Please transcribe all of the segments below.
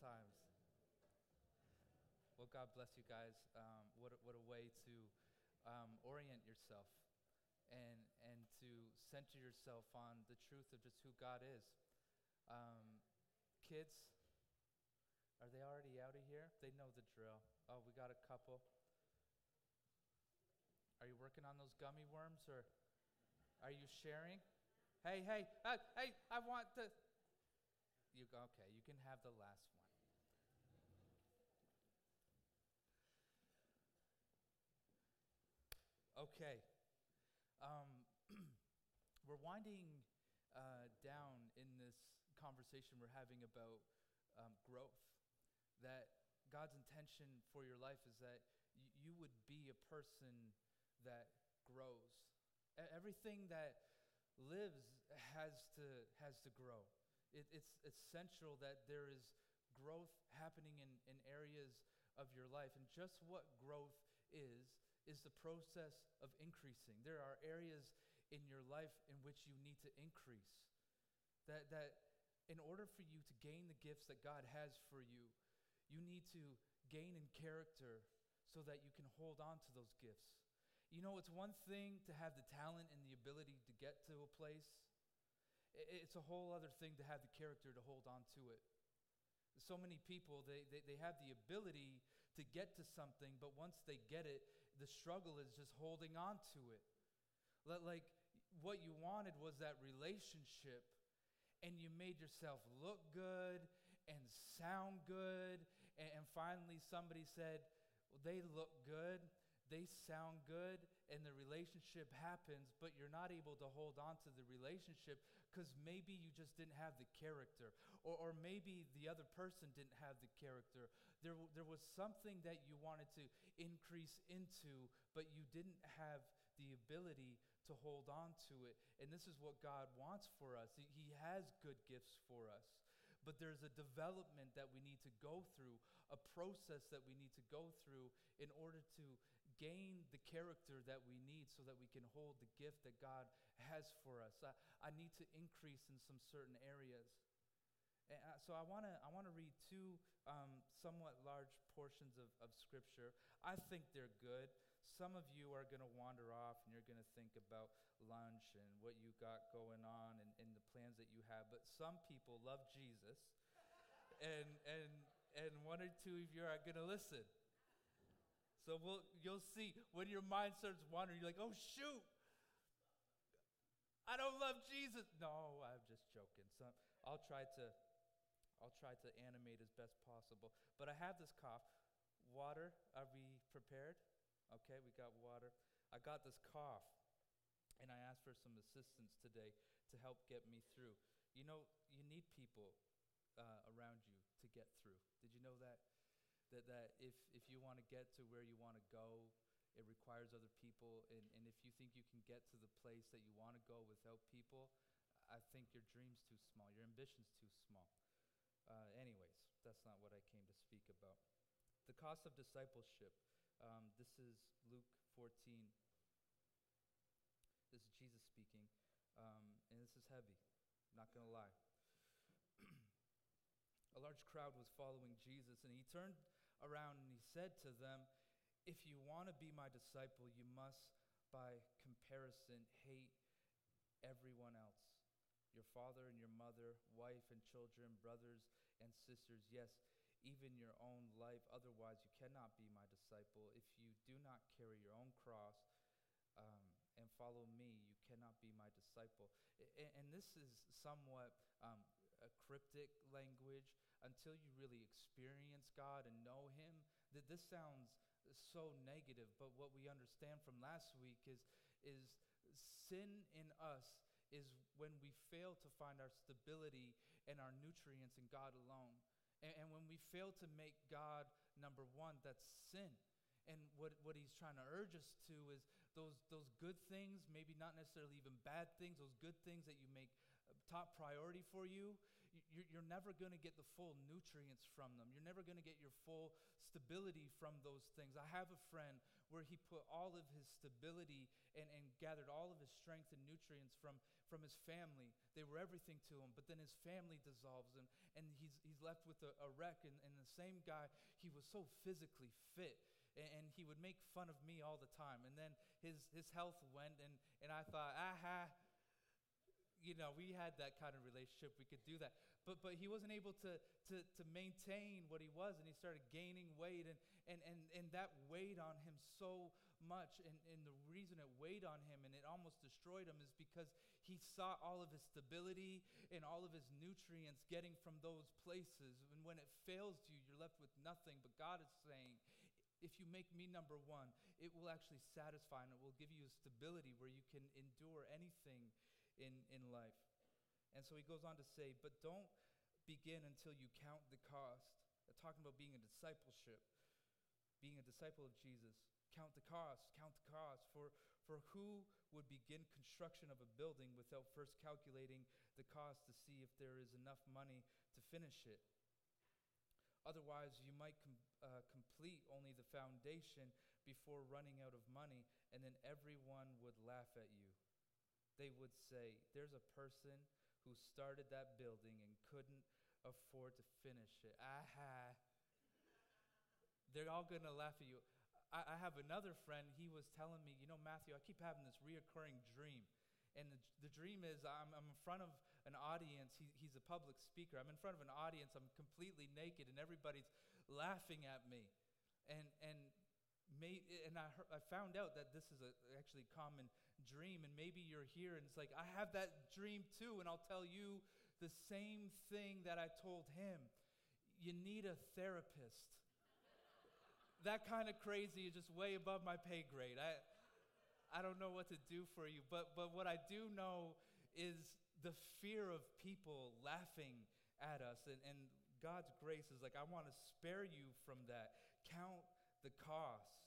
times. Well, God bless you guys. Um, what, a, what a way to um, orient yourself and, and to center yourself on the truth of just who God is. Um, kids, are they already out of here? They know the drill. Oh, we got a couple. Are you working on those gummy worms or are you sharing? Hey, hey, uh, hey, I want the. You, okay, you can have the last one. Okay. Um, we're winding uh, down in this conversation we're having about um, growth. That God's intention for your life is that y- you would be a person that grows. Everything that lives has to, has to grow. It, it's essential that there is growth happening in, in areas of your life. And just what growth is, is the process of increasing. There are areas in your life in which you need to increase. That, that in order for you to gain the gifts that God has for you, you need to gain in character so that you can hold on to those gifts. You know, it's one thing to have the talent and the ability to get to a place, it's a whole other thing to have the character to hold on to it. So many people, they, they, they have the ability to get to something, but once they get it, the struggle is just holding on to it. Like what you wanted was that relationship, and you made yourself look good and sound good, and, finally somebody said, well, they look good they sound good and the relationship happens, but you're not able to hold on to the relationship because maybe you just didn't have the character, or, or maybe the other person didn't have the character. There, there was something that you wanted to increase into, but you didn't have the ability to hold on to it. And this is what God wants for us. He has good gifts for us but there's a development that we need to go through, a process that we need to go through in order to gain the character that we need so that we can hold the gift that God has for us. I, I need to increase in some certain areas. And uh, so I want to I want to read two um, somewhat large portions of, of Scripture. I think they're good. Some of you are going to wander off and you're going to think about lunch and what you got going on and, and the plans that you have. But some people love Jesus, and and and one or two of you are going to listen. So we'll, you'll see when your mind starts wandering, you're like, oh shoot, I don't love Jesus. No, I'm just joking. So I'll try to I'll try to animate as best possible. But I have this cough. Water, are we prepared? Okay, we got water. I got this cough, and I asked for some assistance today to help get me through. You know, you need people uh, around you to get through. Did you know that? That, that if, if you want to get to where you want to go, it requires other people. And, and if you think you can get to the place that you want to go without people, I think your dream's too small, your ambition's too small. Uh, anyways, that's not what I came to speak about. The cost of discipleship. Um, this is Luke 14. This is Jesus speaking. Um, and this is heavy. Not going to lie. a large crowd was following Jesus, and he turned around and he said to them, If you want to be my disciple, you must, by comparison, hate everyone else your father and your mother, wife and children, brothers and sisters, yes, even your own life. Otherwise, you cannot be my disciple. If you do not carry your own cross um, and follow me, you cannot be my disciple. And, and this is somewhat um, a cryptic language until you really experience God and know Him. That this sounds so negative, but what we understand from last week is, is sin in us is when we fail to find our stability and our nutrients in God alone. And, and when we fail to make God number one, that's sin. And what, what he's trying to urge us to is those, those good things, maybe not necessarily even bad things, those good things that you make uh, top priority for you, you're never going to get the full nutrients from them. You're never going to get your full stability from those things. I have a friend where he put all of his stability and, and gathered all of his strength and nutrients from, from his family. They were everything to him, but then his family dissolves him, and he's, he's left with a, a wreck. And, and the same guy, he was so physically fit. And, and he would make fun of me all the time. And then his, his health went, and, and I thought, aha, you know, we had that kind of relationship. We could do that. But, but he wasn't able to, to, to maintain what he was, and he started gaining weight. And, and, and, and that weighed on him so much. And, and the reason it weighed on him and it almost destroyed him is because he saw all of his stability and all of his nutrients getting from those places. And when it fails you, you're left with nothing. But God is saying, if you make me number one, it will actually satisfy and it will give you stability where you can endure anything in, in life. And so he goes on to say, but don't begin until you count the cost. Uh, talking about being a discipleship, being a disciple of Jesus. Count the cost, count the cost. For, for who would begin construction of a building without first calculating the cost to see if there is enough money to finish it? Otherwise, you might com- uh, complete only the foundation before running out of money, and then everyone would laugh at you they would say, There's a person who started that building and couldn't afford to finish it. Aha. They're all going to laugh at you. I, I, have another friend, he was telling me, You know, Matthew, I keep having this reoccurring dream. And the, the dream is I'm, I'm in front of an audience. He, he's a public speaker. I'm in front of an audience. I'm completely naked, and everybody's laughing at me. And, and, may, and I, heard, I found out that this is a actually common dream, and maybe you're here and it's like, I have that dream too, and I'll tell you the same thing that I told him. You need a therapist. that kind of crazy is just way above my pay grade. I, I don't know what to do for you, but, but what I do know is the fear of people laughing at us. And, and God's grace is like, I want to spare you from that. Count the cost.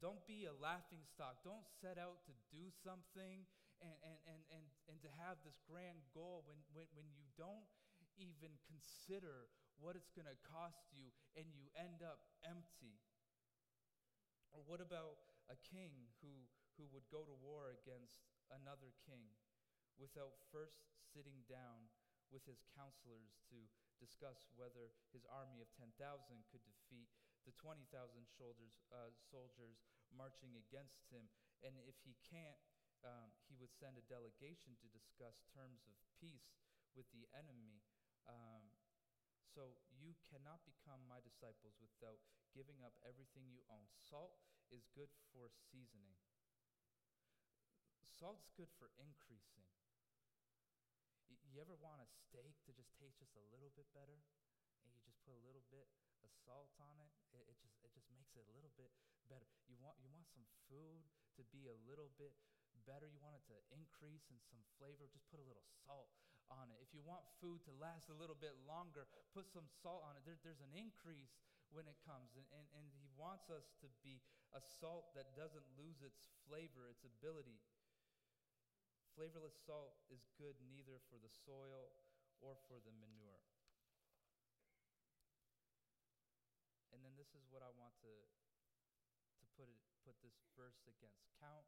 Don't be a laughing stock. Don't set out to do something and, and, and, and, and to have this grand goal when, when, when you don't even consider what it's going to cost you and you end up empty. Or what about a king who, who would go to war against another king without first sitting down with his counselors to discuss whether his army of 10,000 could defeat the 20,000 soldiers, uh, soldiers marching against him. And if he can't, um, he would send a delegation to discuss terms of peace with the enemy. Um, so you cannot become my disciples without giving up everything you own. Salt is good for seasoning. Salt's good for increasing. you ever want a steak to just taste just a little bit better? And you just put a little bit of salt on it, it, it, just it just makes it a little bit better. You want you want some food to be a little bit better. You want it to increase in some flavor. Just put a little salt on it. If you want food to last a little bit longer, put some salt on it. There, there's an increase when it comes, and, and, and He wants us to be a salt that doesn't lose its flavor, its ability. Flavorless salt is good neither for the soil or for the manure. And then this is what I want to, to put, it, put this verse against. Count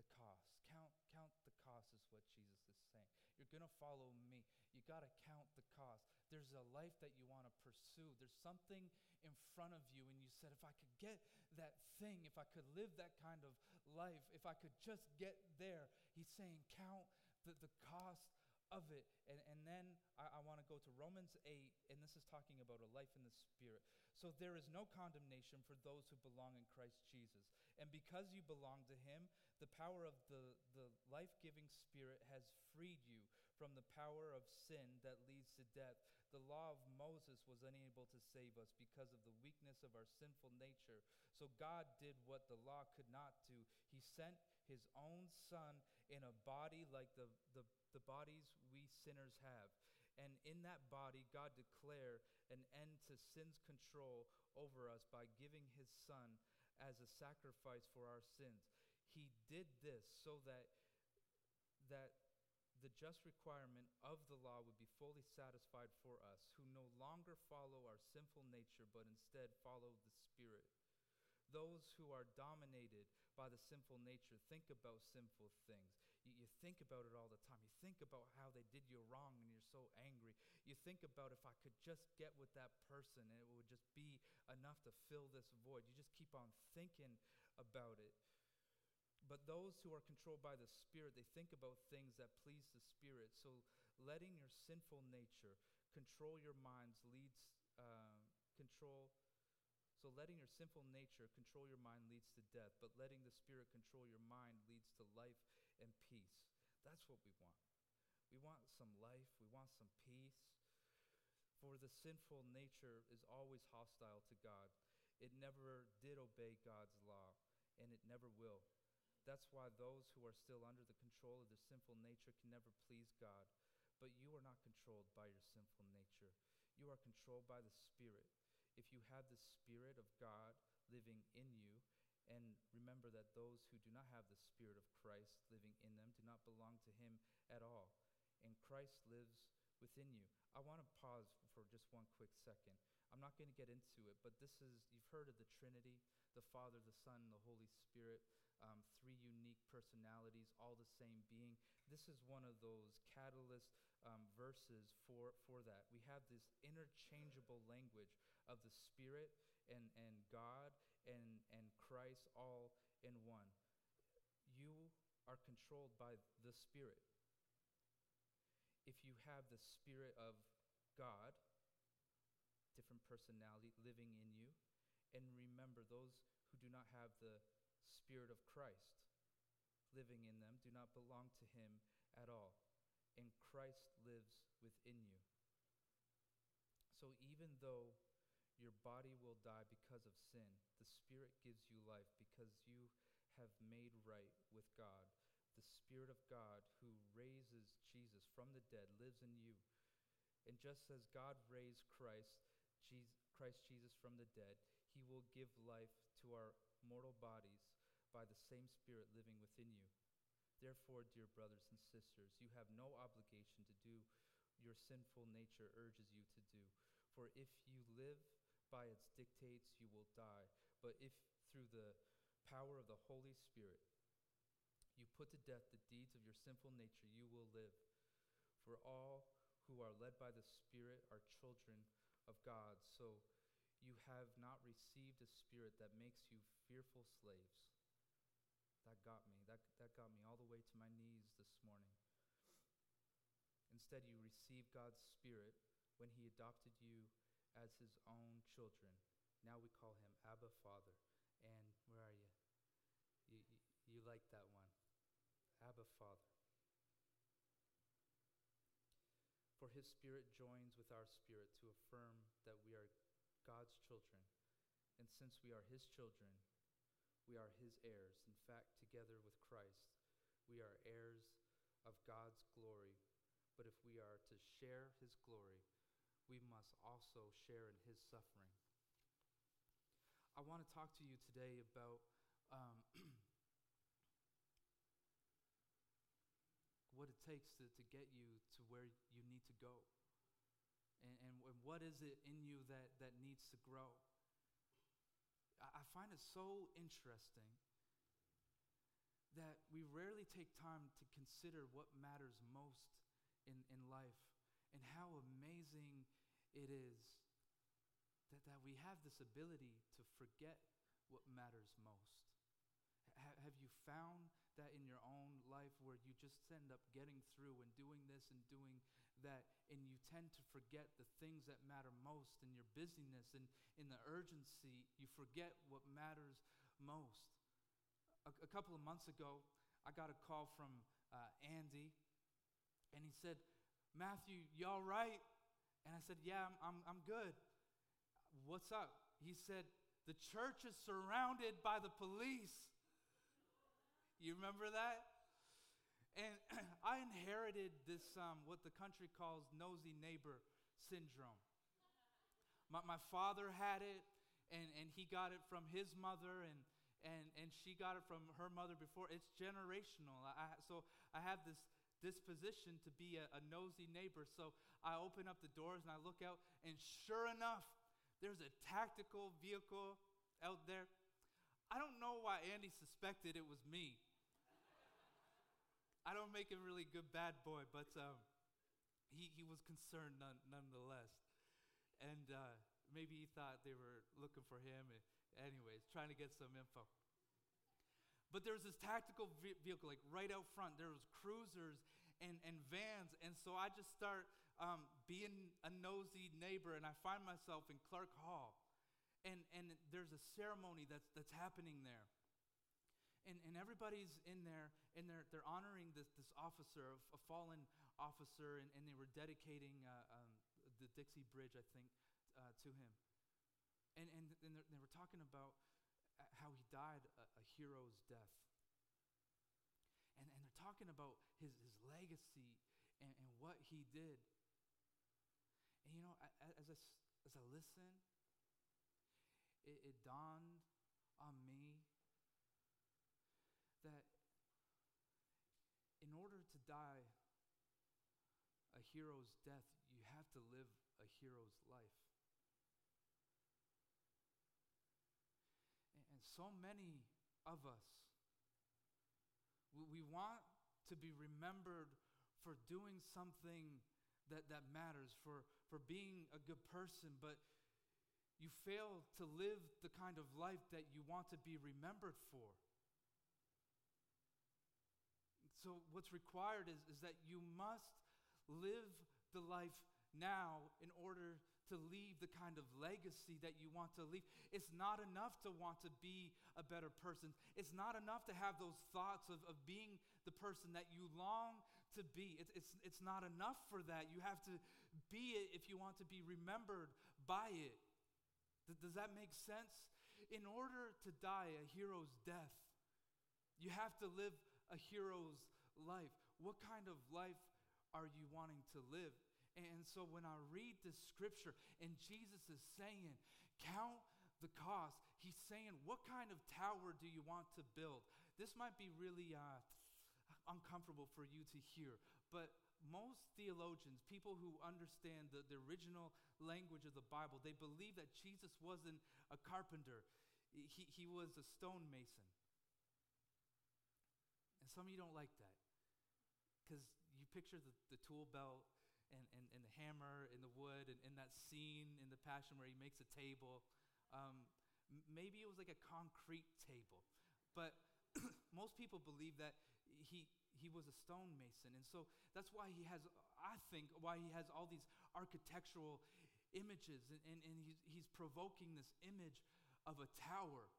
the cost. Count, count the cost is what Jesus is saying. You're going to follow me. You got to count the cost. There's a life that you want to pursue. There's something in front of you, and you said, if I could get that thing, if I could live that kind of life, if I could just get there, he's saying, count the, the cost of it. And, and then I, I want to go to Romans 8, and this is talking about a life in the Spirit. So there is no condemnation for those who belong in Christ Jesus. And because you belong to him, the power of the, the life giving Spirit has freed you from the power of sin that leads to death. The law of Moses was unable to save us because of the weakness of our sinful nature. So God did what the law could not do. He sent his own Son in a body like the, the, the bodies we sinners have. And in that body, God declared an end to sin's control over us by giving his Son as a sacrifice for our sins. He did this so that, that the just requirement of the law would be fully satisfied for us, who no longer follow our sinful nature, but instead follow the Spirit. Those who are dominated by the sinful nature think about sinful things. You, you think about it all the time. You think about how they did you wrong and you're so angry. You think about if I could just get with that person and it would just be enough to fill this void. You just keep on thinking about it. But those who are controlled by the Spirit, they think about things that please the Spirit. So letting your sinful nature control your minds leads uh, control. So letting your sinful nature control your mind leads to death, but letting the Spirit control your mind leads to life and peace. That's what we want. We want some life. We want some peace. For the sinful nature is always hostile to God. It never did obey God's law, and it never will. That's why those who are still under the control of their sinful nature can never please God. But you are not controlled by your sinful nature. You are controlled by the Spirit. If you have the Spirit of God living in you, and remember that those who do not have the Spirit of Christ living in them do not belong to Him at all. And Christ lives within you. I want to pause for just one quick second. I'm not going to get into it, but this is, you've heard of the Trinity the Father, the Son, and the Holy Spirit um, three unique personalities, all the same being. This is one of those catalyst um, verses for, for that. We have this interchangeable language of the Spirit and, and God and, and Christ all in one. You are controlled by the Spirit. If you have the Spirit of God, different personality living in you, and remember those who do not have the Spirit of Christ living in them do not belong to him at all. And Christ lives within you. So even though your body will die because of sin, the Spirit gives you life because you have made right with God. The Spirit of God who raises Jesus from the dead lives in you. And just as God raised Christ, Jesus, Christ Jesus from the dead, he will give life to our mortal bodies by the same Spirit living within you. Therefore, dear brothers and sisters, you have no obligation to do your sinful nature urges you to do. For if you live by its dictates, you will die. But if through the power of the Holy Spirit you put to death the deeds of your sinful nature, you will live. For all who are led by the Spirit are children of God. So you have not received a spirit that makes you fearful slaves that got me. That, that got me all the way to my knees this morning. Instead, you received God's Spirit when He adopted you as His own children. Now we call Him Abba Father. And where are you? You, you, you like that one. Abba Father. For His Spirit joins with our spirit to affirm that we are God's children. And since we are His children, we are his heirs. In fact, together with Christ, we are heirs of God's glory. But if we are to share his glory, we must also share in his suffering. I want to talk to you today about um, what it takes to, to get you to where you need to go. And, and, and what is it in you that, that needs to grow? I find it so interesting that we rarely take time to consider what matters most in, in life and how amazing it is that, that we have this ability to forget what matters most. H- have you found that in your own life where you just end up getting through and doing this and doing that, and you tend to forget the things that matter most in your busyness and in the urgency, you forget what matters most. A, a couple of months ago, I got a call from uh, Andy, and he said, Matthew, you all right? And I said, Yeah, I'm, I'm, I'm good. What's up? He said, The church is surrounded by the police. You remember that? And I inherited this, um, what the country calls nosy neighbor syndrome. My, my father had it, and, and he got it from his mother, and, and, and she got it from her mother before. It's generational. I, so I have this disposition to be a, a nosy neighbor. So I open up the doors and I look out, and sure enough, there's a tactical vehicle out there I don't know why Andy suspected it was me. I don't make a really good bad boy, but um, he, he was concerned none, nonetheless. And uh, maybe he thought they were looking for him. And anyways, trying to get some info. But there was this tactical vehicle, like right out front. There was cruisers and, and vans. And so I just start um, being a nosy neighbor, and I find myself in Clark Hall. And, and there's a ceremony that's, that's happening there and, and everybody's in there and they're, they're honoring this, this officer, a, fallen officer, and, and they were dedicating uh, um, the Dixie Bridge, I think, uh, to him. And, and, and they were talking about uh, how he died a, a hero's death. And, and they're talking about his, his legacy and, and what he did. And you know, as I, as I listen, it, it dawned on me that in order to die a hero's death, you have to live a hero's life. So many of us, we, want to be remembered for doing something that, that matters, for, for being a good person, but you fail to live the kind of life that you want to be remembered for. So, what's required is, is that you must live the life now in order to leave the kind of legacy that you want to leave. It's not enough to want to be a better person. It's not enough to have those thoughts of, of being the person that you long to be. It's, it's, it's not enough for that. You have to be it if you want to be remembered by it. Does that make sense? In order to die a hero's death, you have to live a hero's life? What kind of life are you wanting to live? And so when I read this scripture and Jesus is saying, Count the cost, he's saying, What kind of tower do you want to build? This might be really uh, uncomfortable for you to hear, but most theologians, people who understand the, the original language of the Bible, they believe that Jesus wasn't a carpenter, he, he was a stonemason. And some of you don't like that because you picture the, the tool belt and, and, and the hammer and the wood and, and that scene in the Passion where he makes a table. Um, maybe it was like a concrete table, but most people believe that he, he was a stonemason. And so that's why he has, I think, why he has all these architectural images and, and, and he's, he's provoking this image of a tower.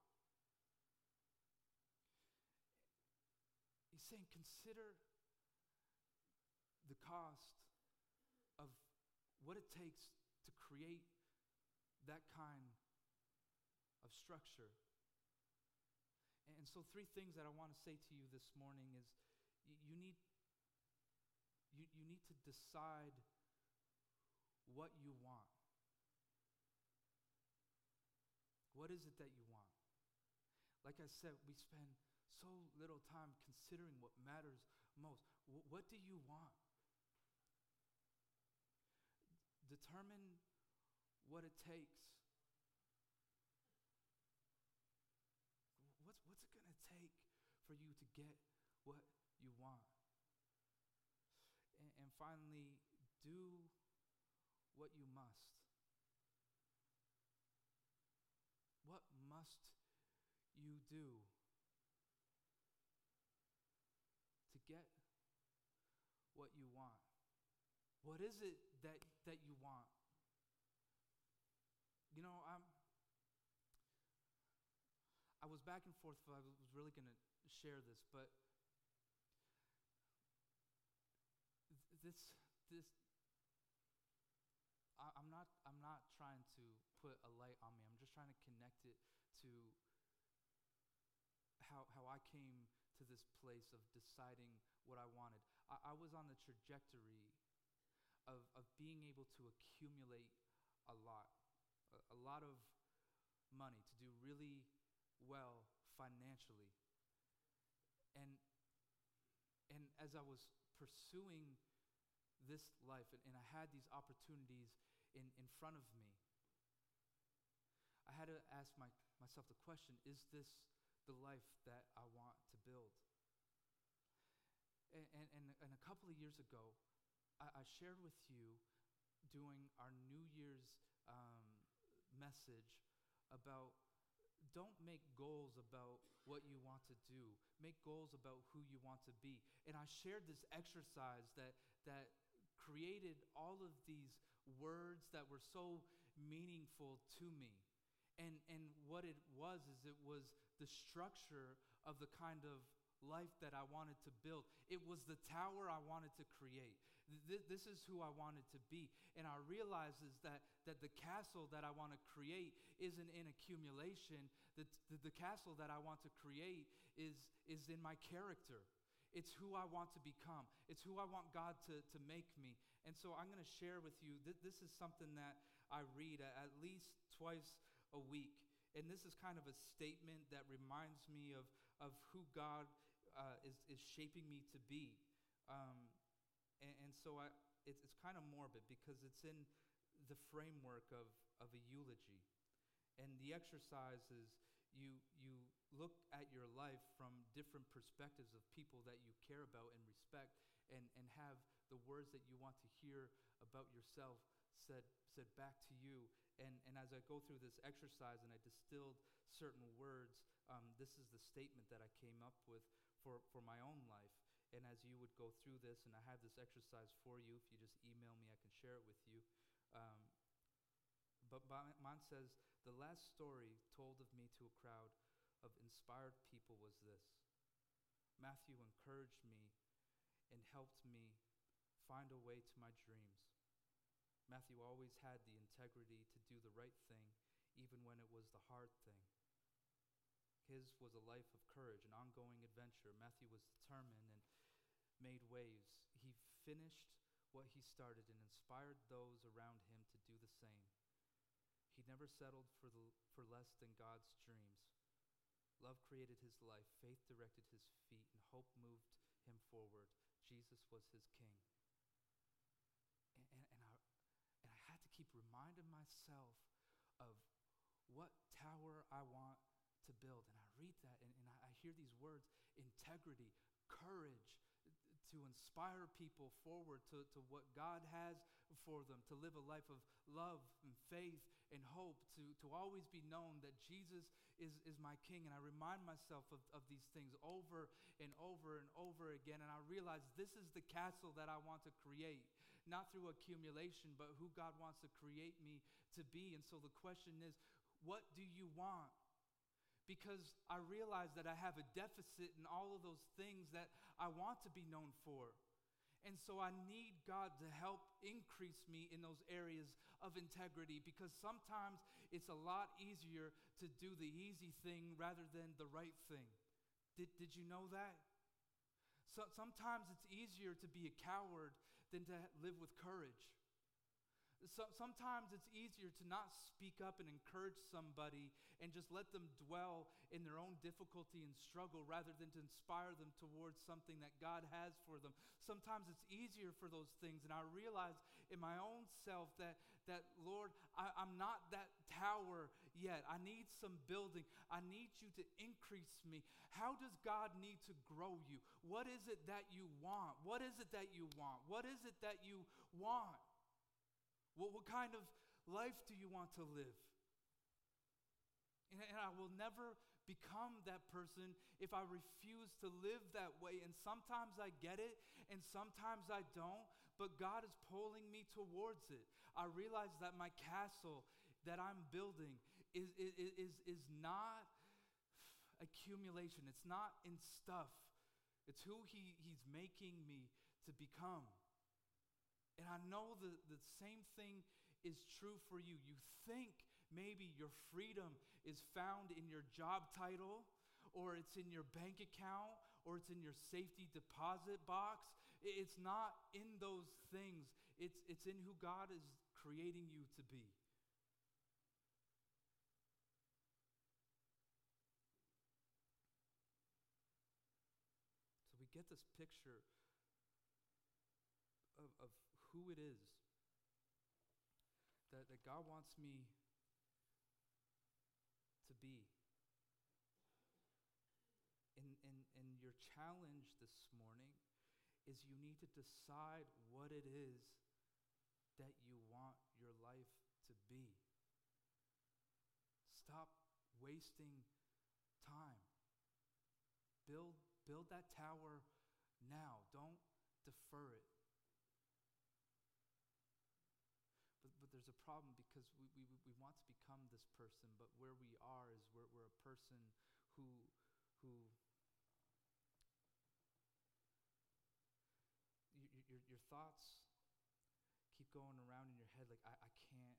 He's saying, consider the cost what it takes to create that kind of structure. And so, three things that I want to say to you this morning is you, need, you, you need to decide what you want. What is it that you want? Like I said, we spend so little time considering what matters most. W- what do you want? Determine what it takes. What's, what's it going to take for you to get what you want? And, and finally, do what you must. What must you do to get what you want? What is it that, that you want? You know, I'm, I was back and forth. But I was really going to share this, but this, this, I, I'm not, I'm not trying to put a light on me. I'm just trying to connect it to how, how I came to this place of deciding what I wanted. I, I was on the trajectory of, of being able to accumulate a lot, a, a lot of money, to do really well financially. And, and as I was pursuing this life and, and I had these opportunities in, in front of me, I had to ask my, myself the question is this the life that I want to build. And, and, and, and a couple of years ago, I, I shared with you doing our New Year's um, message about don't make goals about what you want to do. Make goals about who you want to be. And I shared this exercise that, that created all of these words that were so meaningful to me. And, and what it was is it was the structure of the kind of life that I wanted to build. It was the tower I wanted to create. Th- this is who I wanted to be. And I realize is that, that the castle that I want to create isn't in accumulation. The, the, the castle that I want to create is, is in my character. It's who I want to become. It's who I want God to, to make me. And so I'm going to share with you th- this is something that I read at least twice a week. And this is kind of a statement that reminds me of, of who God uh, is, is shaping me to be. Um, and, and, so I, it's, it's kind of morbid because it's in the framework of, of a eulogy. And the exercise is you, you look at your life from different perspectives of people that you care about and respect and, and have the words that you want to hear about yourself said, said back to you. And, and as I go through this exercise and I distilled certain words, um, this is the statement that I came up with for, for my own life. And as you would go through this, and I have this exercise for you, if you just email me, I can share it with you. Um, but mine says, The last story told of me to a crowd of inspired people was this Matthew encouraged me and helped me find a way to my dreams. Matthew always had the integrity to do the right thing, even when it was the hard thing. His was a life of courage, an ongoing adventure. Matthew was determined and made waves. He finished what he started and inspired those around him to do the same. He never settled for, the, for less than God's dreams. Love created his life, faith directed his feet, and hope moved him forward. Jesus was his king. And, and, and, I, and I had to keep reminding myself of what tower I want to build. And I read that and, and I, I hear these words integrity, courage, to inspire people forward to, to what God has for them, to live a life of love and faith and hope, to, to always be known that Jesus is, is my king. And I remind myself of, of these things over and over and over again. And I realize this is the castle that I want to create, not through accumulation, but who God wants to create me to be. And so the question is, what do you want? Because I realize that I have a deficit in all of those things that I want to be known for. And so I need God to help increase me in those areas of integrity because sometimes it's a lot easier to do the easy thing rather than the right thing. Did, did you know that? So, sometimes it's easier to be a coward than to live with courage. So, sometimes it's easier to not speak up and encourage somebody and just let them dwell in their own difficulty and struggle rather than to inspire them towards something that God has for them. Sometimes it's easier for those things. And I realize in my own self that, that Lord, I, I'm not that tower yet. I need some building. I need you to increase me. How does God need to grow you? What is it that you want? What is it that you want? What is it that you want? What, what kind of life do you want to live? And, and I will never become that person if I refuse to live that way. And sometimes I get it, and sometimes I don't, but God is pulling me towards it. I realize that my castle that I'm building is, is, is, is not accumulation, it's not in stuff, it's who he, He's making me to become. And I know the, the same thing is true for you. You think maybe your freedom is found in your job title, or it's in your bank account, or it's in your safety deposit box. It's not in those things, it's, it's in who God is creating you to be. So we get this picture of, of who it is that, that God wants me to be. And and, and your challenge this morning is you need to decide what it is that you want your life to be. Stop wasting time. Build, build that tower now. Don't defer it. But, but there's a problem because we, we, we want to become this person, but where we are is we're, we're a person who, who your, your, your thoughts keep going around in your head like, I, I can't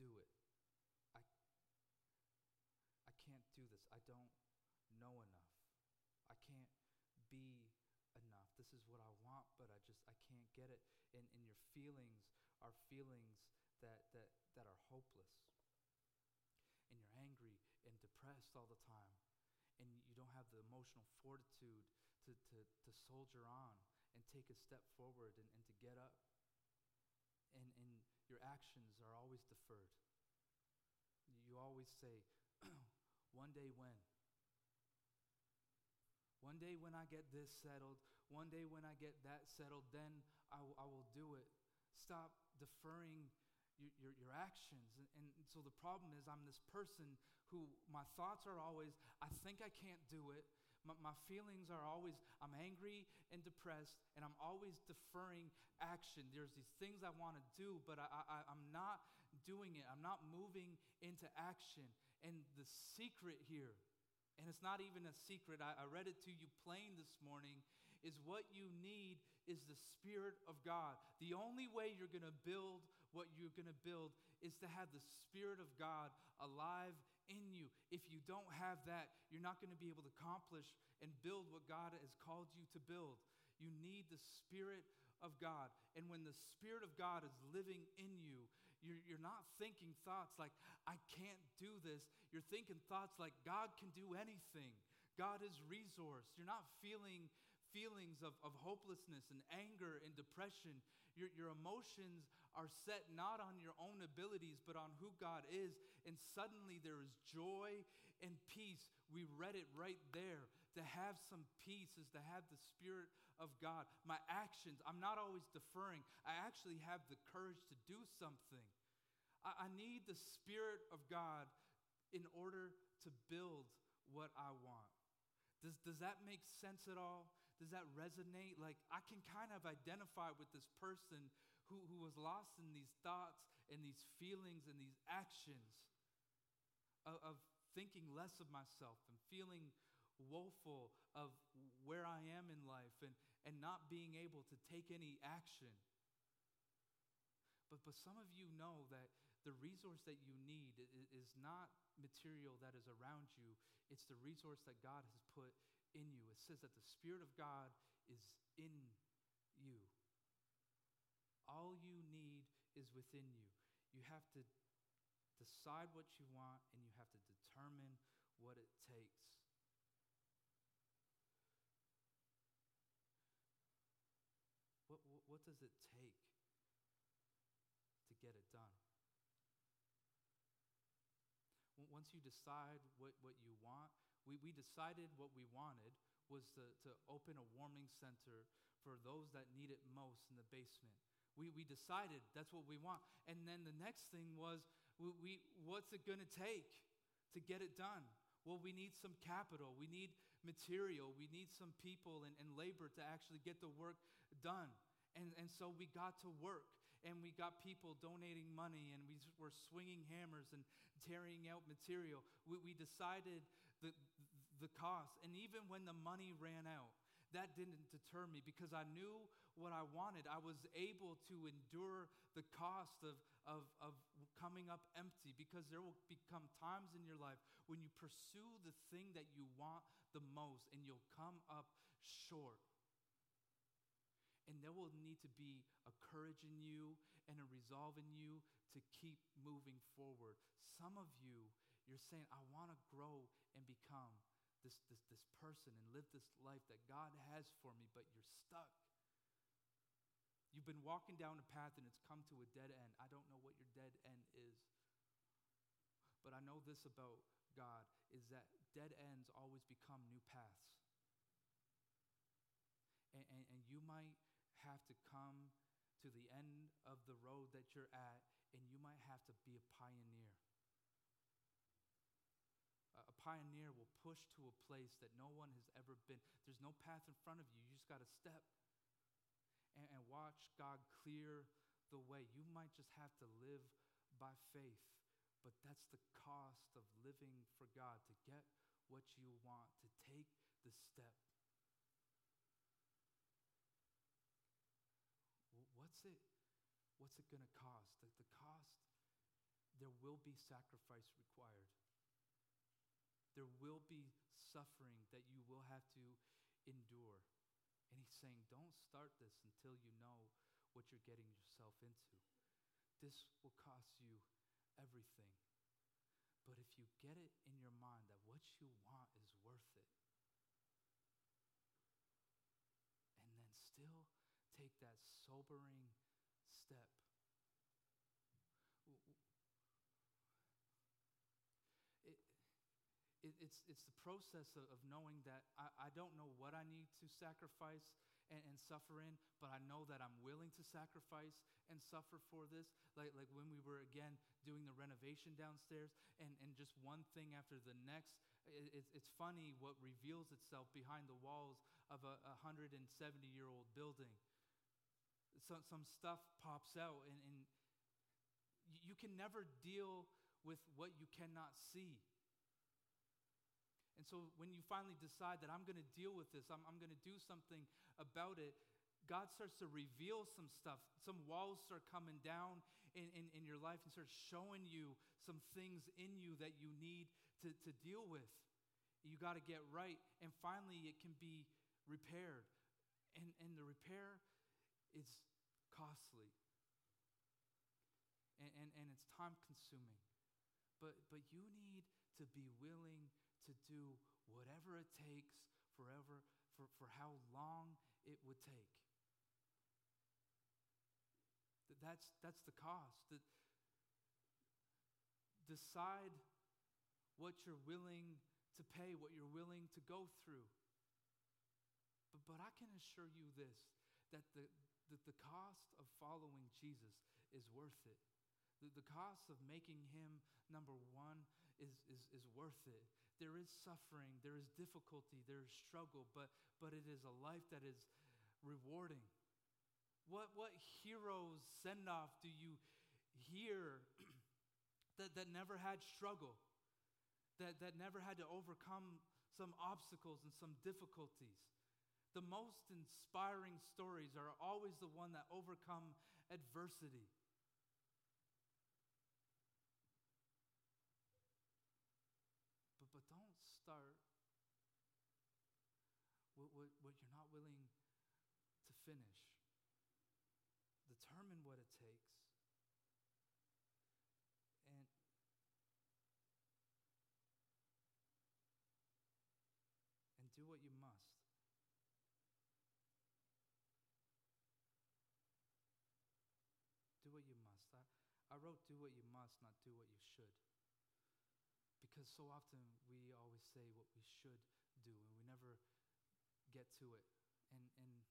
do it. I, I can't do this. I don't know enough. I can't be enough. This is what I want, but I just, I can't get it. And, and your feelings are feelings that, that, that are hopeless. And you're angry and all the time. And you don't have the emotional fortitude to, to, to soldier on and take a step forward and, and to get up. And, and your actions are always deferred. You always say, one day when? One day when I get this settled, one day when I get that settled, then I, w- I will do it. Stop deferring your, your, your actions. And, and so the problem is, I'm this person who my thoughts are always, I think I can't do it. My, my feelings are always, I'm angry and depressed, and I'm always deferring action. There's these things I want to do, but I, I, I'm not doing it. I'm not moving into action. And the secret here, and it's not even a secret, I, I read it to you plain this morning, is what you need is the Spirit of God. The only way you're going to build what you're going to build is to have the Spirit of God alive in you. If you don't have that, you're not going to be able to accomplish and build what God has called you to build. You need the Spirit of God. And when the Spirit of God is living in you, you're, you're not thinking thoughts like, I can't do this. You're thinking thoughts like, God can do anything. God is resource. You're not feeling feelings of, of hopelessness and anger and depression. Your, your emotions are set not on your own abilities, but on who God is. And suddenly there is joy and peace. We read it right there. To have some peace is to have the Spirit of God. My actions, I'm not always deferring. I actually have the courage to do something. I, I need the Spirit of God in order to build what I want. Does, does that make sense at all? Does that resonate? Like, I can kind of identify with this person who, who was lost in these thoughts and these feelings and these actions of, of thinking less of myself and feeling woeful of where I am in life and, and not being able to take any action. But, but some of you know that the resource that you need is not material that is around you, it's the resource that God has put in you. It says that the Spirit of God is in you. All you need is within you. You have to decide what you want and you have to determine what it takes. What, what, what does it take to get it done? Once you decide what, what you want, we, we decided what we wanted was to, to open a warming center for those that need it most in the basement. We, we decided that's what we want. And then the next thing was, we, we what's it going to take to get it done? Well, we need some capital. We need material. We need some people and, and labor to actually get the work done. And, and so we got to work and we got people donating money and we were swinging hammers and tearing out material. We, we decided the, the cost. And even when the money ran out, that didn't deter me because I knew what I wanted. I was able to endure the cost of, of, of coming up empty because there will become times in your life when you pursue the thing that you want the most and you'll come up short. And there will need to be a courage in you and a resolve in you to keep moving forward. Some of you, you're saying, I want to grow and become this, this, this person and live this life that God has for me, but you're stuck. You've been walking down a path and it's come to a dead end. I don't know what your dead end is. But I know this about God is that dead ends always become new paths. and, and, and you might have to come to the end of the road that you're at, and you might have to be a pioneer. A, pioneer will push to a place that no one has ever been. There's no path in front of you, you just got to step and, and watch God clear the way. You might just have to live by faith, but that's the cost of living for God to get what you want, to take the step. What's it? What's it going to cost? The, the cost, there will be sacrifice required. There will be suffering that you will have to endure. And he's saying, don't start this until you know what you're getting yourself into. This will cost you everything. But if you get it in your mind that what you want is worth it, and then still take that sobering step. It, it, it's, it's the process of, of knowing that I, I don't know what I need to sacrifice and, and suffer in, but I know that I'm willing to sacrifice and suffer for this. Like, like when we were again doing the renovation downstairs, and, and just one thing after the next. It, it, it's funny what reveals itself behind the walls of a 170 year old building. Some, some stuff pops out, and, and you can never deal with what you cannot see. And so when you finally decide that I'm going to deal with this, I'm, I'm going to do something about it, God starts to reveal some stuff. Some walls start coming down in, in, in your life and starts showing you some things in you that you need to, to deal with. You got to get right. And finally, it can be repaired. And, and the repair is costly. And, and, and it's time consuming. But, but you need to be willing to do whatever it takes forever for, for how long it would take. That's, that's the cost. That decide what you're willing to pay, what you're willing to go through. But, but I can assure you this that the, that the cost of following Jesus is worth it. The, the cost of making him number one is, is, is worth it. There is suffering, there is difficulty, there is struggle, but, but it is a life that is rewarding. What, what hero's send off do you hear that, that never had struggle, that, that never had to overcome some obstacles and some difficulties? The most inspiring stories are always the one that overcome adversity. start what, what, what you're not willing to finish. Determine what it takes. And and do what you must. Do what you must. I, I wrote do what you must, not do what you should. Because so often we always say what we should do and we never get to it. And, and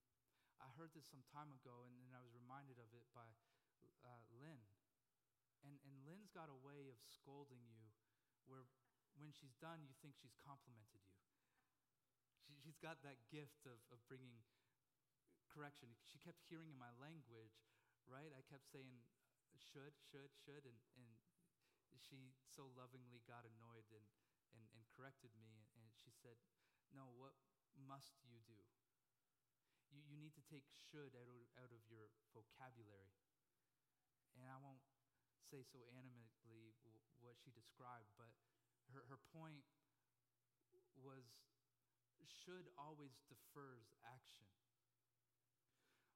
I heard this some time ago and, I was reminded of it by uh, Lynn. And, and Lynn's got a way of scolding you where when she's done, you think she's complimented you. She, she's got that gift of, of bringing correction. She kept hearing in my language, right? I kept saying should, should, should, and, and she so lovingly got annoyed and, and, and corrected me. And, and she said, No, what must you do? You, you need to take should out of, out of your vocabulary. And I won't say so animately what she described, but her, her point was should always defers action.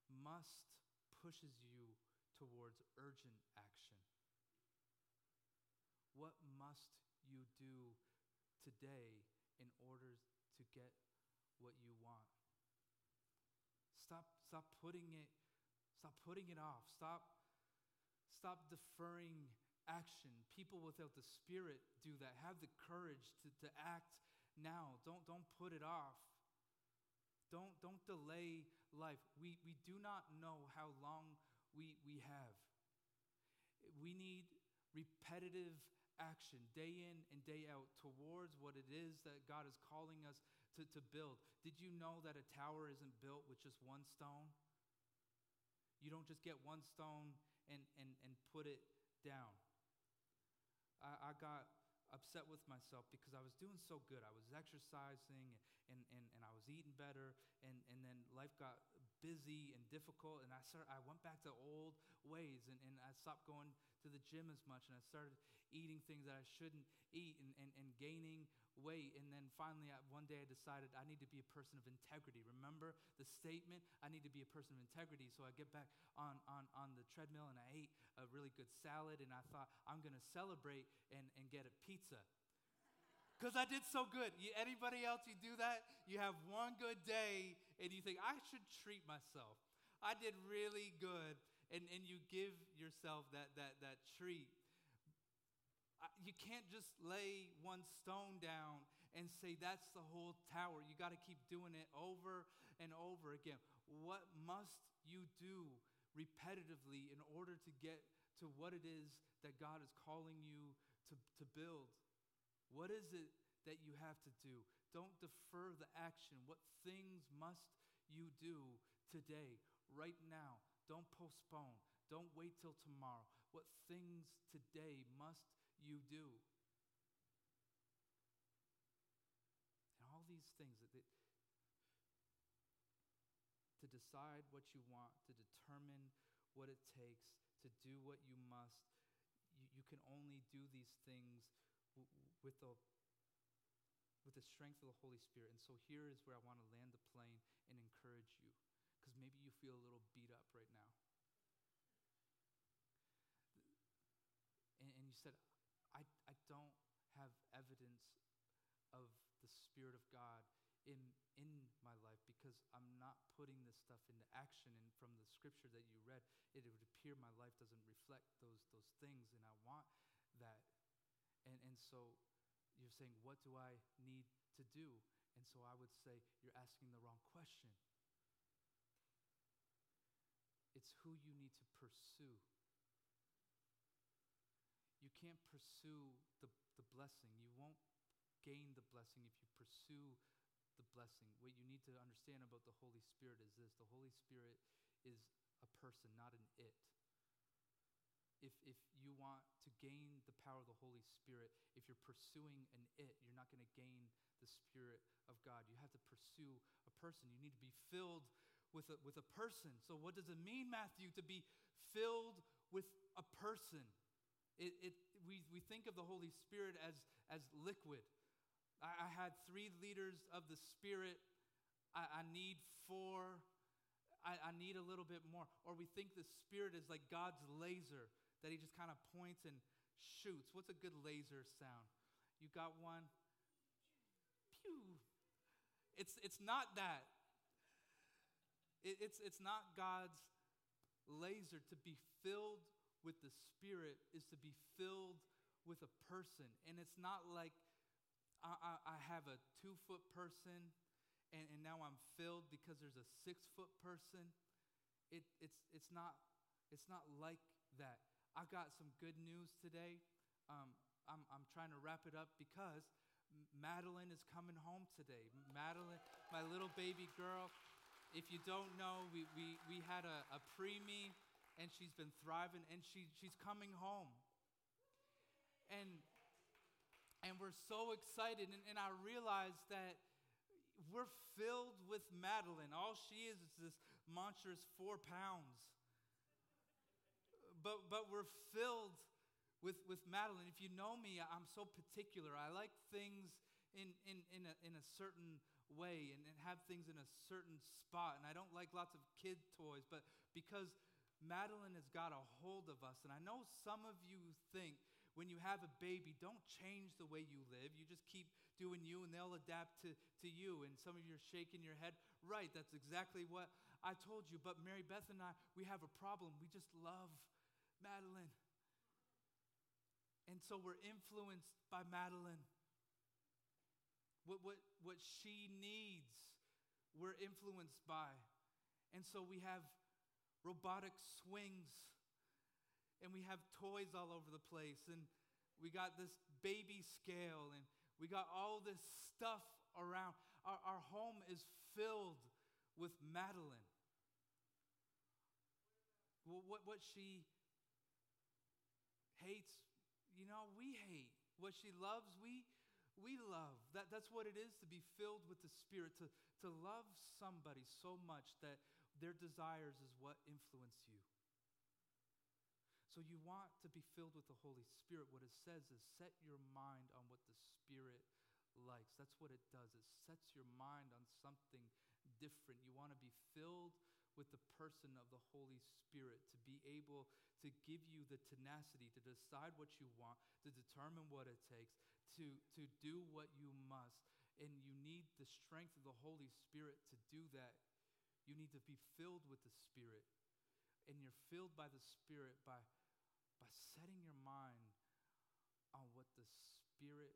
Must pushes you towards urgent action. What must you do today in order to get what you want? Stop, stop putting it, stop putting it off. Stop, stop deferring action. People without the Spirit do that. Have the courage to, to act now. Don't, don't put it off. Don't, don't delay life. We, we do not know how long we, we have. We need repetitive action day in and day out towards what it is that God is calling us to, to build. Did you know that a tower isn't built with just one stone? You don't just get one stone and, and, and put it down. I, I got upset with myself because I was doing so good. I was exercising and, and, and I was eating better, and, and then life got busy and difficult, and I, started, I went back to old ways, and, and I stopped going to the gym as much, and I started eating things that I shouldn't eat and, and, and gaining weight. And then finally, one day I decided I need to be a person of integrity. Remember the statement? I need to be a person of integrity. So I get back on, on, on the treadmill and I ate a really good salad, and I thought, I'm going to celebrate and, and get a pizza because I did so good. You, anybody else, you do that? You have one good day and you think, I should treat myself. I did really good. And, and you give yourself that, that, that treat. You can't just lay one stone down and say that's the whole tower. You got to keep doing it over and over again. What must you do repetitively in order to get to what it is that God is calling you to, to build? What is it that you have to do? Don't defer the action. What things must you do today, right now? Don't postpone. Don't wait till tomorrow. What things today must you do? And all these things that, that to decide what you want, to determine what it takes, to do what you must. You, you can only do these things with the with the strength of the Holy Spirit. And so here is where I want to land the plane and encourage you because maybe you feel a little beat up right now. And, and you said, I, I don't have evidence of the Spirit of God in, in my life because I'm not putting this stuff into action. And from the scripture that you read, it, it would appear my life doesn't reflect those, those things. And I want that and, and so you're saying, What do I need to do? And so I would say, You're asking the wrong question. It's who you need to pursue. You can't pursue the, the blessing. You won't gain the blessing if you pursue the blessing. What you need to understand about the Holy Spirit is this the Holy Spirit is a person, not an it if, if you want to gain the power of the Holy Spirit, if you're pursuing an it, you're not going to gain the Spirit of God. You have to pursue a person. You need to be filled with a, with a person. So, what does it mean, Matthew, to be filled with a person? It, it, we, we think of the Holy Spirit as, as liquid. I, I had three liters of the Spirit. I, I need four. I, I need a little bit more. Or we think the Spirit is like God's laser that he just kind of points and shoots. What's a good laser sound? You got one? Pew. It's, it's not that. It, it's, it's not God's laser. To be filled with the Spirit is to be filled with a person. And it's not like I, I, I have a two foot person and, and now I'm filled because there's a six foot person. It, it's, it's, not, it's not like that. I got some good news today. Um, I'm, I'm trying to wrap it up because Madeline is coming home today. Madeline, my little baby girl. If you don't know, we, we, we had a, a preemie and she's been thriving and she, she's coming home. And, and we're so excited. And, and I realized that we're filled with Madeline. All she is is this monstrous four pounds but, but we're filled with, with Madeline. If you know me, I'm so particular. I like things in, in, in, a, in a certain way and, and have things in a certain spot. And I don't like lots of kid toys, but because Madeline has got a hold of us, and I know some of you think when you have a baby, don't change the way you live. You just keep doing you, and they'll adapt to, to you. And some of you are shaking your head. Right, that's exactly what I told you. But Mary Beth and I, we have a problem. We just love Madeline. And so we're influenced by Madeline. What, what, what she needs, we're influenced by. And so we have robotic swings and we have toys all over the place and we got this baby scale and we got all this stuff around. Our, our home is filled with Madeline. What, what she hates, you know, we hate. What she loves, we, we love. That, that's what it is to be filled with the Spirit, to, to love somebody so much that their desires is what influence you. So you want to be filled with the Holy Spirit. What it says is set your mind on what the Spirit likes. That's what it does. It sets your mind on something different. You want to be filled with the person of the Holy Spirit to be able to give you the tenacity to decide what you want, to determine what it takes, to, to do what you must. And you need the strength of the Holy Spirit to do that. You need to be filled with the Spirit. And you're filled by the Spirit by, by setting your mind on what the Spirit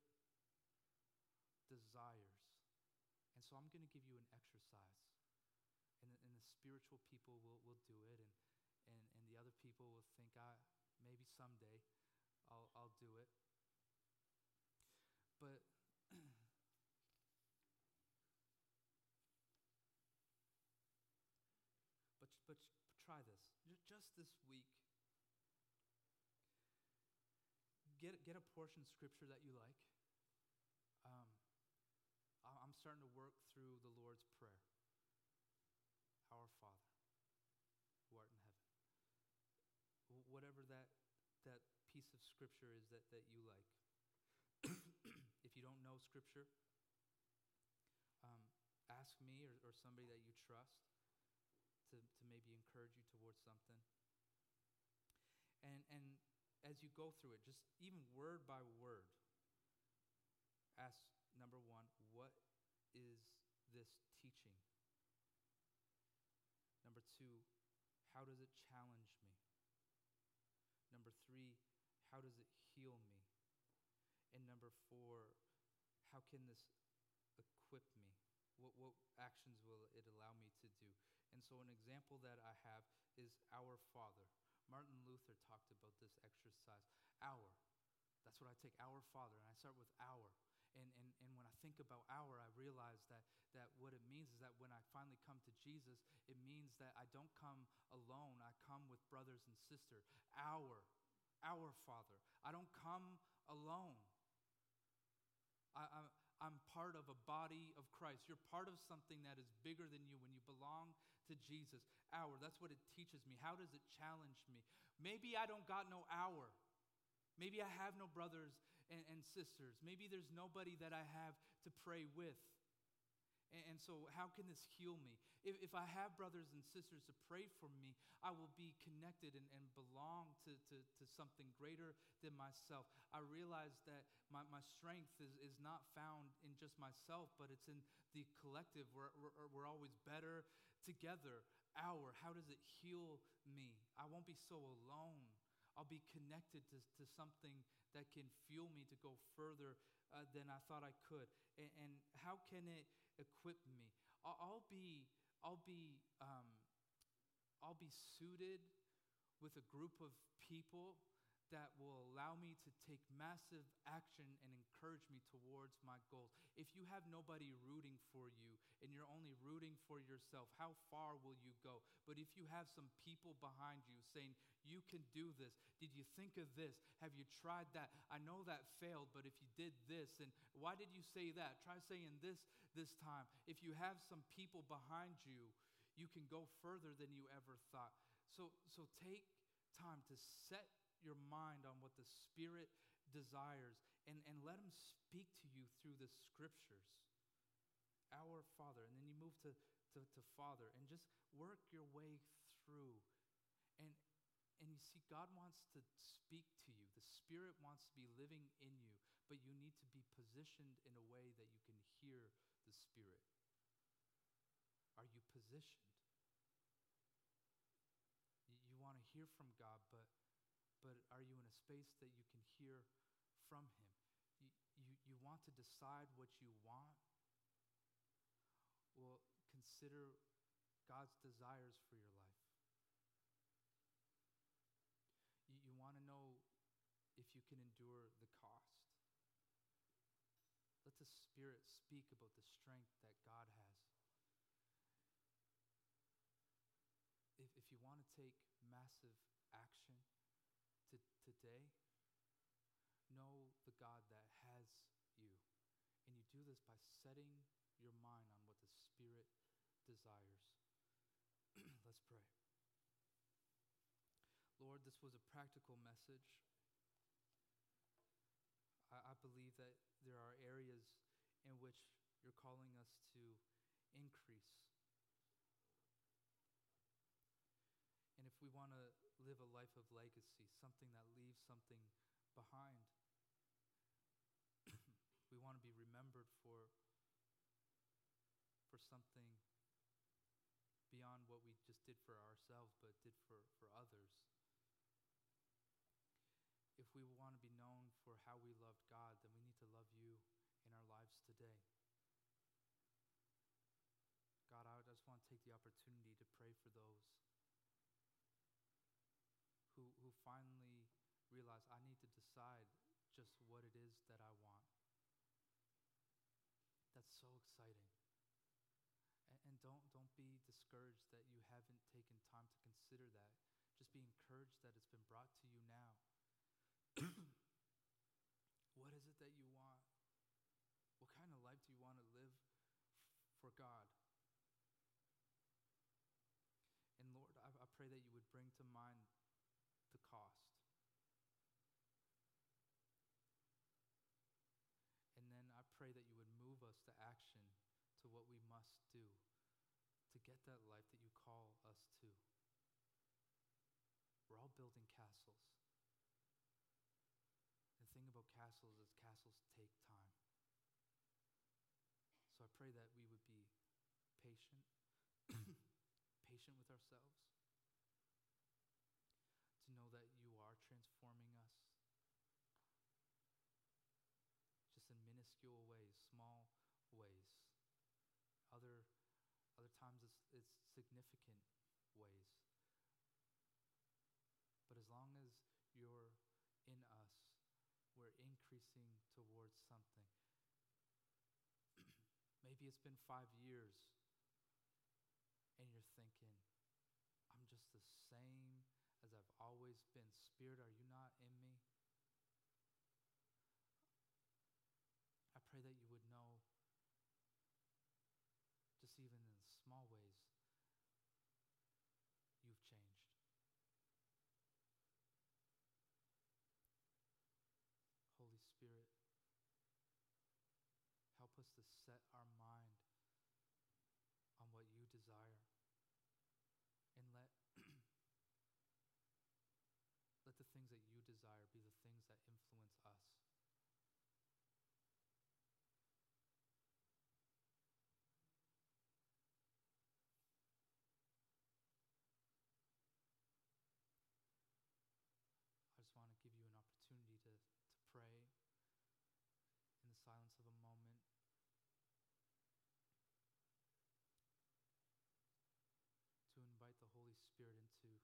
desires. And so I'm going to give you an exercise. The spiritual people will, will do it, and, and, and the other people will think, I, maybe someday I'll, I'll do it. But but, but try this. Just this week, get, get a portion of scripture that you like. Um, I'm starting to work through the Lord's Prayer. Our Father, who art in heaven. Whatever that, that piece of scripture is that, that you like. if you don't know scripture, um, ask me or, or somebody that you trust to, to maybe encourage you towards something. And, and as you go through it, just even word by word, ask number one, what is this teaching? Two, how does it challenge me? Number three, how does it heal me? And number four, how can this equip me? What, what actions will it allow me to do? And so, an example that I have is Our Father. Martin Luther talked about this exercise. Our. That's what I take, Our Father. And I start with Our. And, and, and when I think about our, I realize that, that what it means is that when I finally come to Jesus, it means that I don't come alone. I come with brothers and sisters. Our, our Father. I don't come alone. I, I'm part of a body of Christ. You're part of something that is bigger than you when you belong to Jesus. Our, that's what it teaches me. How does it challenge me? Maybe I don't got no our. Maybe I have no brothers and, and sisters. Maybe there's nobody that I have to pray with. And, so, how can this heal me? If, if I have brothers and sisters to pray for me, I will be connected and, and belong to, to, to something greater than myself. I realize that my, my strength is, is not found in just myself, but it's in the collective. We're, we're, we're always better together. Our, how does it heal me? I won't be so alone. I'll be connected to, to something that can fuel me to go further uh, than I thought I could. And, and, how can it equip me? I'll, be, I'll be, um, I'll be suited with a group of people that will allow me to take massive action and encourage me towards my goals. If you have nobody rooting for you and you're only rooting for yourself, how far will you go? But if you have some people behind you saying, You can do this, did you think of this? Have you tried that? I know that failed, but if you did this, and why did you say that? Try saying this this time. If you have some people behind you, you can go further than you ever thought. So, so take time to set your mind on what the Spirit desires and, and let Him speak to you through the scriptures. Our Father. And then you move to, to, to Father and just work your way through. And, and you see, God wants to speak to you. The Spirit wants to be living in you, but you need to be positioned in a way that you can hear the Spirit. Are you positioned? You, you want to hear from God, but but are you in a space that you can hear from Him? You, you, you want to decide what you want? Well, consider God's desires for your life. You, you want to know if you can endure the cost. Let the Spirit speak about the strength that God has. If, if you want to take massive action to, today, know the God that has you. And you do this by setting your mind on what the Spirit desires. Let's pray. Lord, this was a practical message. I, I believe that there are areas in which you're calling us to increase. And if we want to live a life of legacy, something that leaves something behind, we want to be remembered for, for something beyond what we just did for ourselves, but did for, for others. If we want to be known for how we loved God, then we need to love you in our lives today. God, I just want to take the opportunity to pray for those who, who finally realize I need to decide just what it is that I want. That's so exciting. And, and don't, don't be discouraged that you haven't taken time to consider that. Just be encouraged that it's been brought to you now. what is it that you want? What kind of life do you want to live for God? And Lord, I, I pray that you would bring to mind the cost. And then I pray that you would move us to action to what we must do to get that life that you call us to. We're all building castles. The thing about castles is castles take time. So I pray that we would be patient, patient with ourselves, to know that you are transforming us just in minuscule ways, small ways. Other, other times it's, significant ways. But as long as you're in us, we're increasing towards something. Maybe it's been five years and you're thinking, I'm just the same as I've always been. Spirit, are you not in me? I pray that you would know, just even in small ways, you've changed. Holy Spirit, help us to set our mind on what you desire and let let the things that you desire be the things that influence us. I just want to give you an opportunity to, to pray in the silence of a moment. To invite the Holy Spirit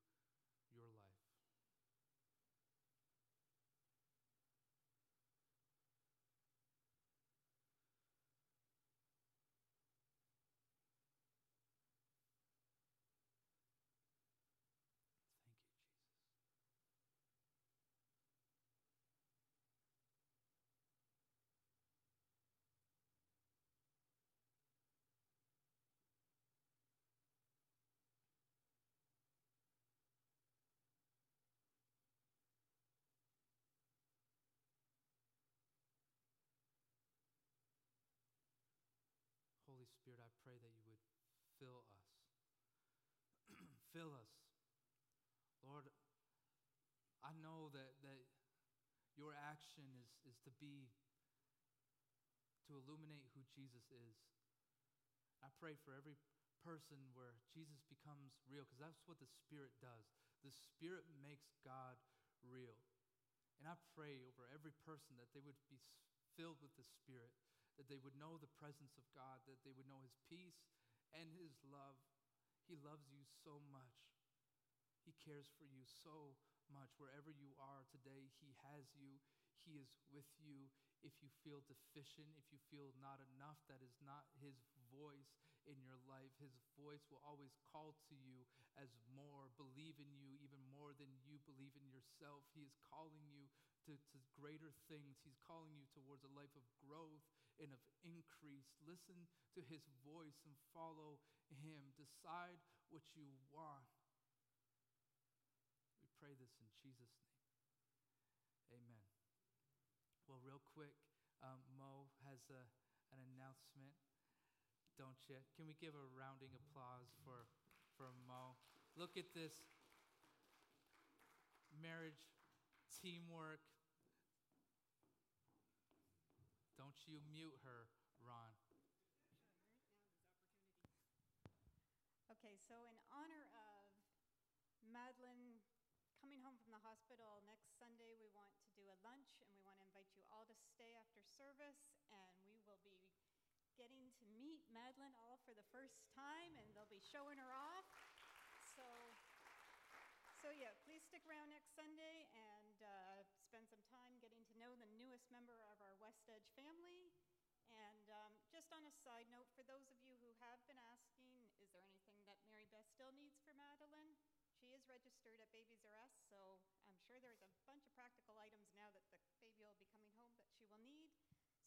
into your life. Thank you, Jesus. Holy Spirit, I pray that you would fill us. fill us. Lord, I know that, that your action is, is to be, to illuminate who Jesus is. I pray for every person where Jesus becomes real, because that's what the Spirit does. The Spirit makes God real. And I pray over every person that they would be filled with the Spirit, that they would know the presence of God, that they would know His peace and His love, He loves you so much. He cares for you so much. Wherever you are today, He has you. He is with you. If you feel deficient, if you feel not enough, that is not His voice in your life. His voice will always call to you as more, believe in you even more than you believe in yourself. He is calling you to, to greater things. He's calling you towards a life of growth and of increase. Listen to his voice and follow him. Decide what you want. We pray this in Jesus' name. Amen. Well, real quick, um, Mo has a, an announcement, don't you? Can we give a rounding applause for, for Mo? Look at this marriage teamwork. Don't you mute her, Ron. Okay, so in honor of Madeline coming home from the hospital next Sunday, we want to do a lunch and we want to invite you all to stay after service. And we will be getting to meet Madeline all for the first time and they'll be showing her off. So, so yeah, please stick around next Sunday and know member of our West Edge family. And um, just on a side note, for those of you who have been asking, is there anything that Mary Beth still needs for Madeline? She is registered at Babies R Us, so I'm sure there's a bunch of practical items now that the baby will be coming home that she will need.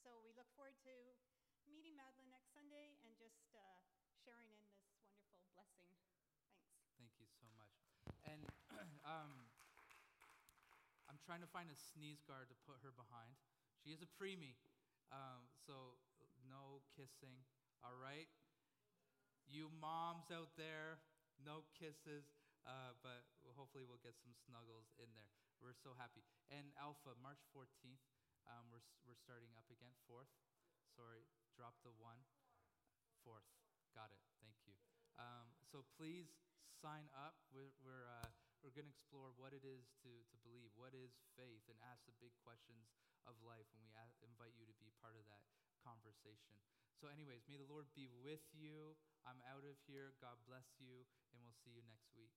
So we look forward to meeting Madeline next Sunday and just uh, sharing in this wonderful blessing. Thanks. Thank you so much. And um, I'm trying to find a sneeze guard to put her behind. She is a preemie, um, so no kissing, all right? You moms out there, no kisses, uh, but hopefully we'll get some snuggles in there. We're so happy. And Alpha, March 14th, um, we're, we're starting up again, 4th. Sorry, drop the one. 4th. Got it. Thank you. Um, so please sign up. We're, we're, uh, we're going to explore what it is to, to believe, what is faith, and ask the big questions of life. And we a- invite you to be part of that conversation. So, anyways, may the Lord be with you. I'm out of here. God bless you, and we'll see you next week.